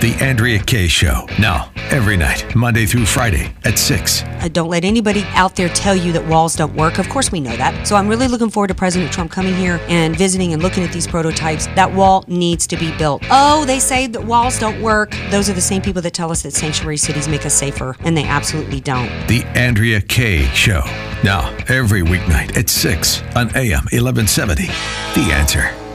The Andrea Kaye Show. Now, every night, Monday through Friday at 6. I don't let anybody out there tell you that walls don't work. Of course, we know that. So I'm really looking forward to President Trump coming here and visiting and looking at these prototypes. That wall needs to be built. Oh, they say that walls don't work. Those are the same people that tell us that sanctuary cities make us safer, and they absolutely don't. The Andrea Kaye Show. Now, every weeknight at 6 on AM 1170. The answer.